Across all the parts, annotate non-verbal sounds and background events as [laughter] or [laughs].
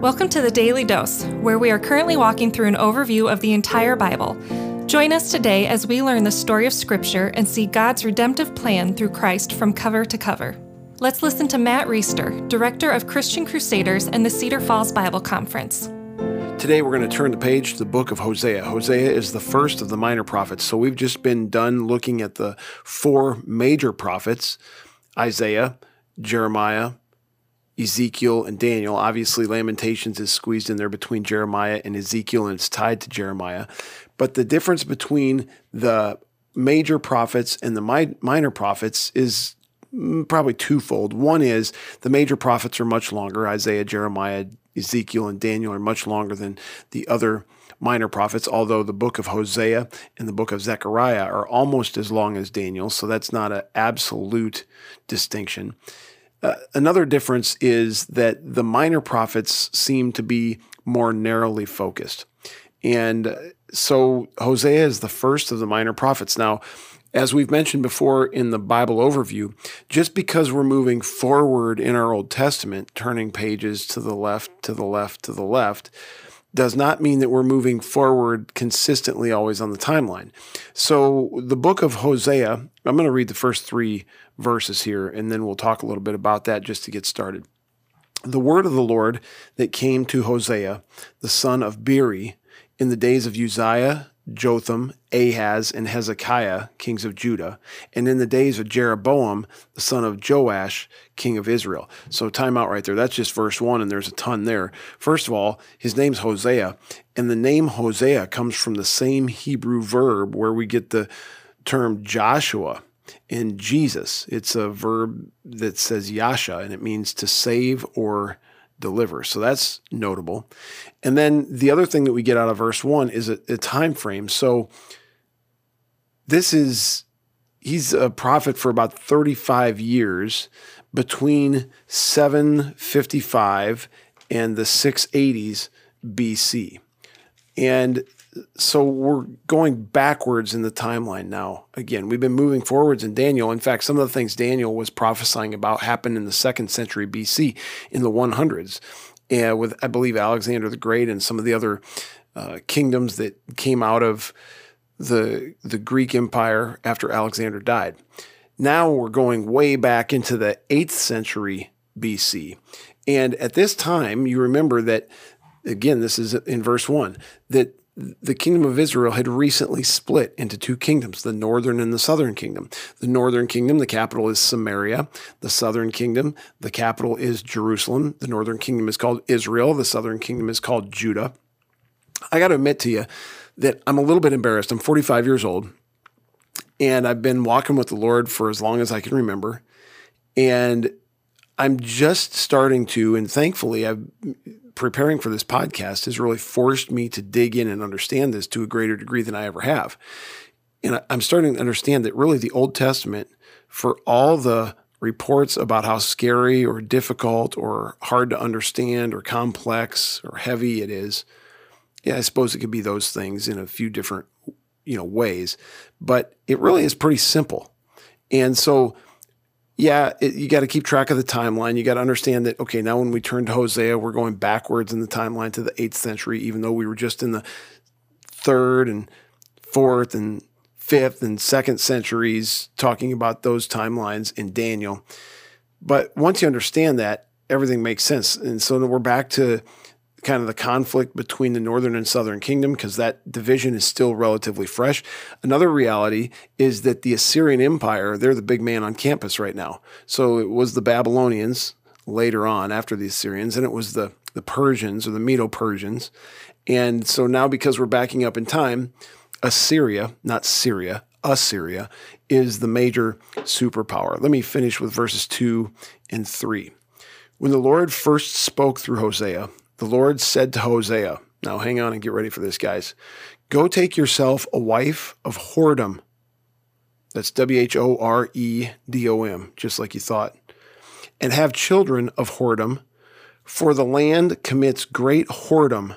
Welcome to the Daily Dose, where we are currently walking through an overview of the entire Bible. Join us today as we learn the story of Scripture and see God's redemptive plan through Christ from cover to cover. Let's listen to Matt Reisetter, Director of Christian Crusaders and the Cedar Falls Bible Conference. Today we're going to turn the page to the book of Hosea. Hosea is the first of the minor prophets. So we've just been done looking at the four major prophets Isaiah, Jeremiah, Ezekiel, and Daniel. Obviously, Lamentations is squeezed in there between Jeremiah and Ezekiel, and it's tied to Jeremiah. But the difference between the major prophets and the minor prophets is mm, probably twofold. One is the major prophets are much longer. Isaiah, Jeremiah, Ezekiel, and Daniel are much longer than the other minor prophets, although the book of Hosea and the book of Zechariah are almost as long as Daniel. So that's not an absolute distinction. Uh, another difference is that the minor prophets seem to be more narrowly focused. And so Hosea is the first of the minor prophets. Now, as we've mentioned before in the Bible overview, just because we're moving forward in our Old Testament, turning pages to the left, to the left, to the left, does not mean that we're moving forward consistently always on the timeline. So, the book of Hosea, I'm going to read the first three verses here, and then we'll talk a little bit about that just to get started. The word of the Lord that came to Hosea, the son of Beeri, in the days of Uzziah, Jotham, Ahaz, and Hezekiah, kings of Judah, and in the days of Jeroboam, the son of Joash, king of Israel. So, time out right there. That's just verse one, and there's a ton there. First of all, his name's Hosea, and the name Hosea comes from the same Hebrew verb where we get the term Joshua in Jesus. It's a verb that says yasha, and it means to save or deliver. So that's notable. And then the other thing that we get out of verse one is a, a time frame. So this is he's a prophet for about 35 years between 755 and the 680s BC. And so we're going backwards in the timeline now. Again, we've been moving forwards in Daniel. In fact, some of the things Daniel was prophesying about happened in the second century BC in the 100s, and with I believe Alexander the Great and some of the other uh, kingdoms that came out of the the Greek Empire after Alexander died. Now we're going way back into the 8th century BC. And at this time, you remember that again, this is in verse 1 that the kingdom of Israel had recently split into two kingdoms, the northern and the southern kingdom. The northern kingdom, the capital is Samaria. The southern kingdom, the capital is Jerusalem. The northern kingdom is called Israel. The southern kingdom is called Judah. I got to admit to you that I'm a little bit embarrassed. I'm 45 years old and I've been walking with the Lord for as long as I can remember. And I'm just starting to, and thankfully, I've preparing for this podcast has really forced me to dig in and understand this to a greater degree than I ever have. And I'm starting to understand that really the Old Testament, for all the reports about how scary or difficult or hard to understand or complex or heavy it is, yeah, I suppose it could be those things in a few different you know ways, but it really is pretty simple. And so yeah, it, you got to keep track of the timeline. You got to understand that, okay, now when we turn to Hosea, we're going backwards in the timeline to the eighth century, even though we were just in the third and fourth and fifth and second centuries talking about those timelines in Daniel. But once you understand that, everything makes sense. And so we're back to kind of the conflict between the northern and southern kingdom because that division is still relatively fresh. Another reality is that the Assyrian Empire, they're the big man on campus right now. So it was the Babylonians later on after the Assyrians, and it was the, the Persians or the Medo Persians. And so now, because we're backing up in time, Assyria, not Syria, Assyria, is the major superpower. Let me finish with verses 2 and 3. When the Lord first spoke through Hosea, the Lord said to Hosea, now hang on and get ready for this, guys. Go take yourself a wife of whoredom. That's W H O R E D O M, just like you thought. And have children of whoredom, for the land commits great whoredom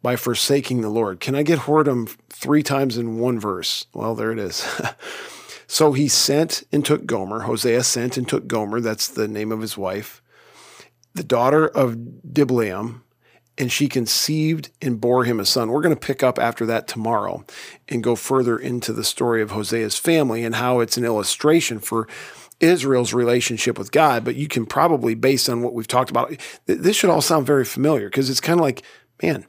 by forsaking the Lord. Can I get whoredom three times in one verse? Well, there it is. [laughs] so he sent and took Gomer. Hosea sent and took Gomer. That's the name of his wife, the daughter of Diblaim, and she conceived and bore him a son. We're going to pick up after that tomorrow and go further into the story of Hosea's family and how it's an illustration for Israel's relationship with God. But you can probably, based on what we've talked about, this should all sound very familiar because it's kind of like, man,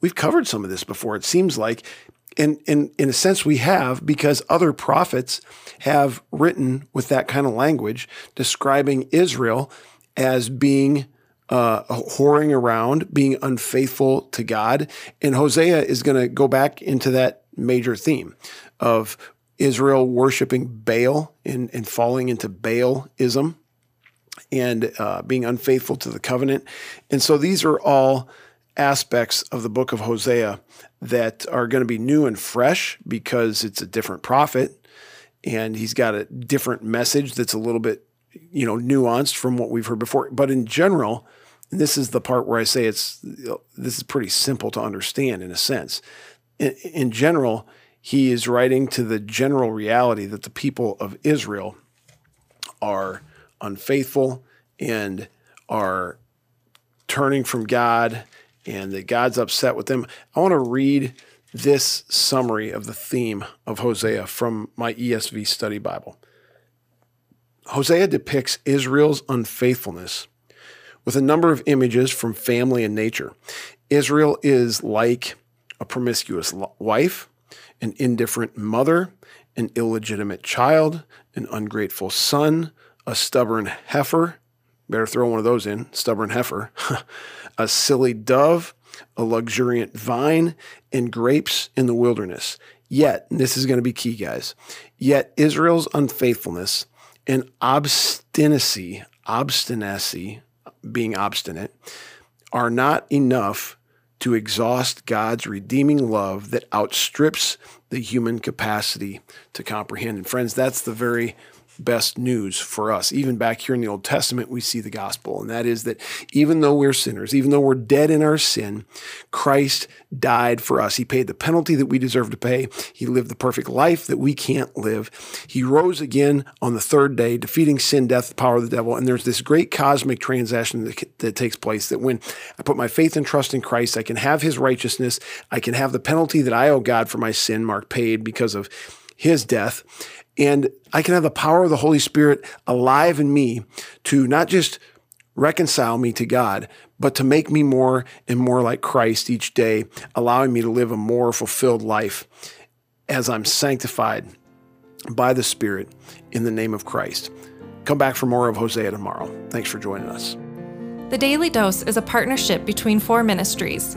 we've covered some of this before. It seems like, and, and in a sense, we have because other prophets have written with that kind of language describing Israel as being uh, whoring around, being unfaithful to God. And Hosea is going to go back into that major theme of Israel worshiping Baal and, and falling into Baalism and uh, being unfaithful to the covenant. And so these are all aspects of the book of Hosea that are going to be new and fresh because it's a different prophet and he's got a different message that's a little bit you know nuanced from what we've heard before but in general and this is the part where I say it's this is pretty simple to understand in a sense. In, in general, he is writing to the general reality that the people of Israel are unfaithful and are turning from God and that God's upset with them. I want to read this summary of the theme of Hosea from my ESV study Bible. Hosea depicts Israel's unfaithfulness with a number of images from family and nature. Israel is like a promiscuous wife, an indifferent mother, an illegitimate child, an ungrateful son, a stubborn heifer. Better throw one of those in, stubborn heifer. [laughs] a silly dove, a luxuriant vine, and grapes in the wilderness. Yet, this is going to be key, guys, yet Israel's unfaithfulness and obstinacy, obstinacy, being obstinate, are not enough to exhaust God's redeeming love that outstrips the human capacity to comprehend. And friends, that's the very best news for us. Even back here in the Old Testament, we see the gospel, and that is that even though we're sinners, even though we're dead in our sin, Christ died for us. He paid the penalty that we deserve to pay. He lived the perfect life that we can't live. He rose again on the third day, defeating sin, death, the power of the devil. And there's this great cosmic transaction that, that takes place that when I put my faith and trust in Christ, I can have his righteousness. I can have the penalty that I owe God for my sin, Mark paid because of his death. And I can have the power of the Holy Spirit alive in me to not just reconcile me to God, but to make me more and more like Christ each day, allowing me to live a more fulfilled life as I'm sanctified by the Spirit in the name of Christ. Come back for more of Hosea tomorrow. Thanks for joining us. The Daily Dose is a partnership between four ministries.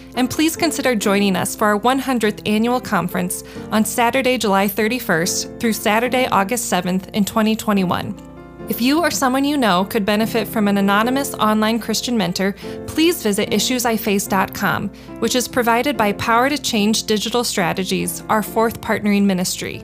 and please consider joining us for our 100th annual conference on Saturday, July 31st through Saturday, August 7th in 2021. If you or someone you know could benefit from an anonymous online Christian mentor, please visit issuesiface.com, which is provided by Power to Change Digital Strategies, our fourth partnering ministry.